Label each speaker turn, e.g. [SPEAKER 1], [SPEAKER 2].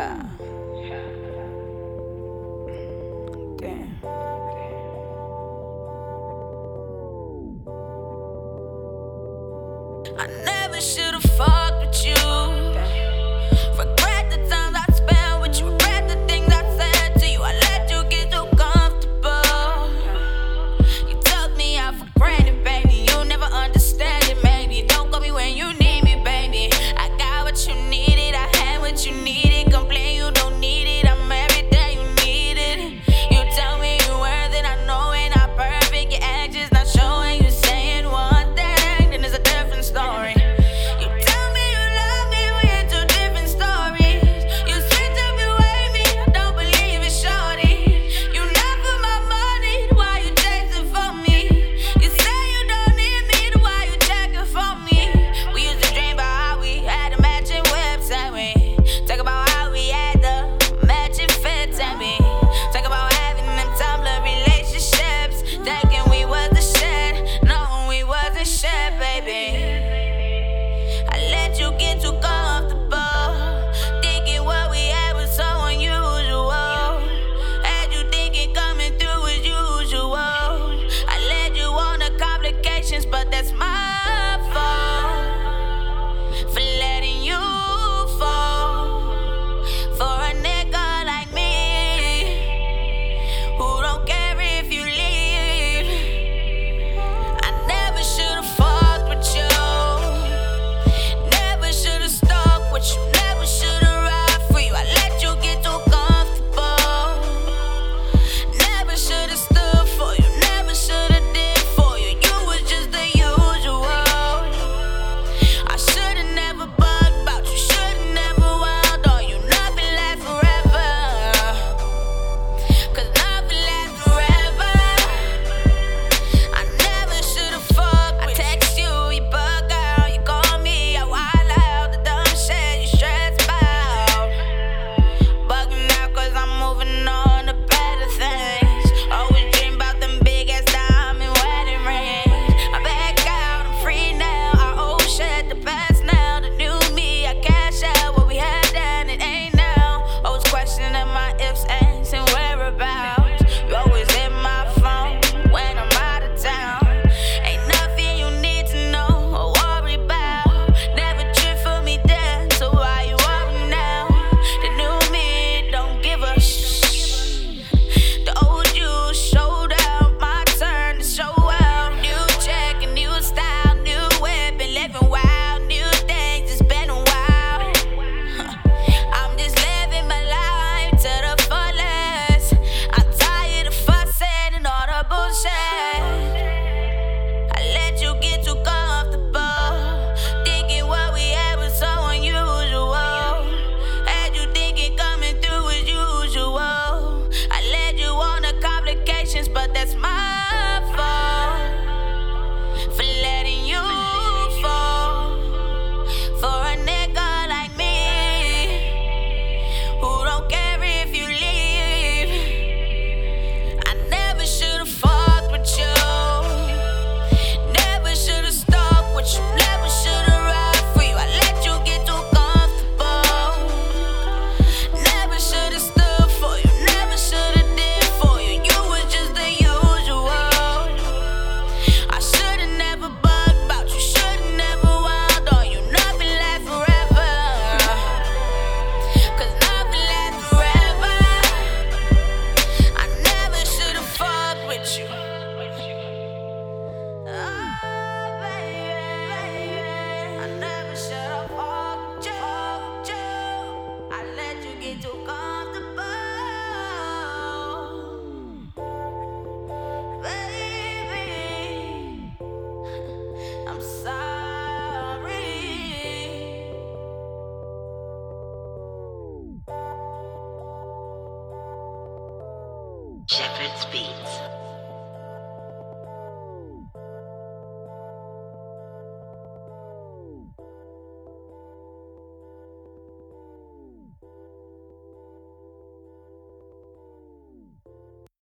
[SPEAKER 1] Damn.
[SPEAKER 2] I never should've fucked with
[SPEAKER 3] Shepherd's Beats.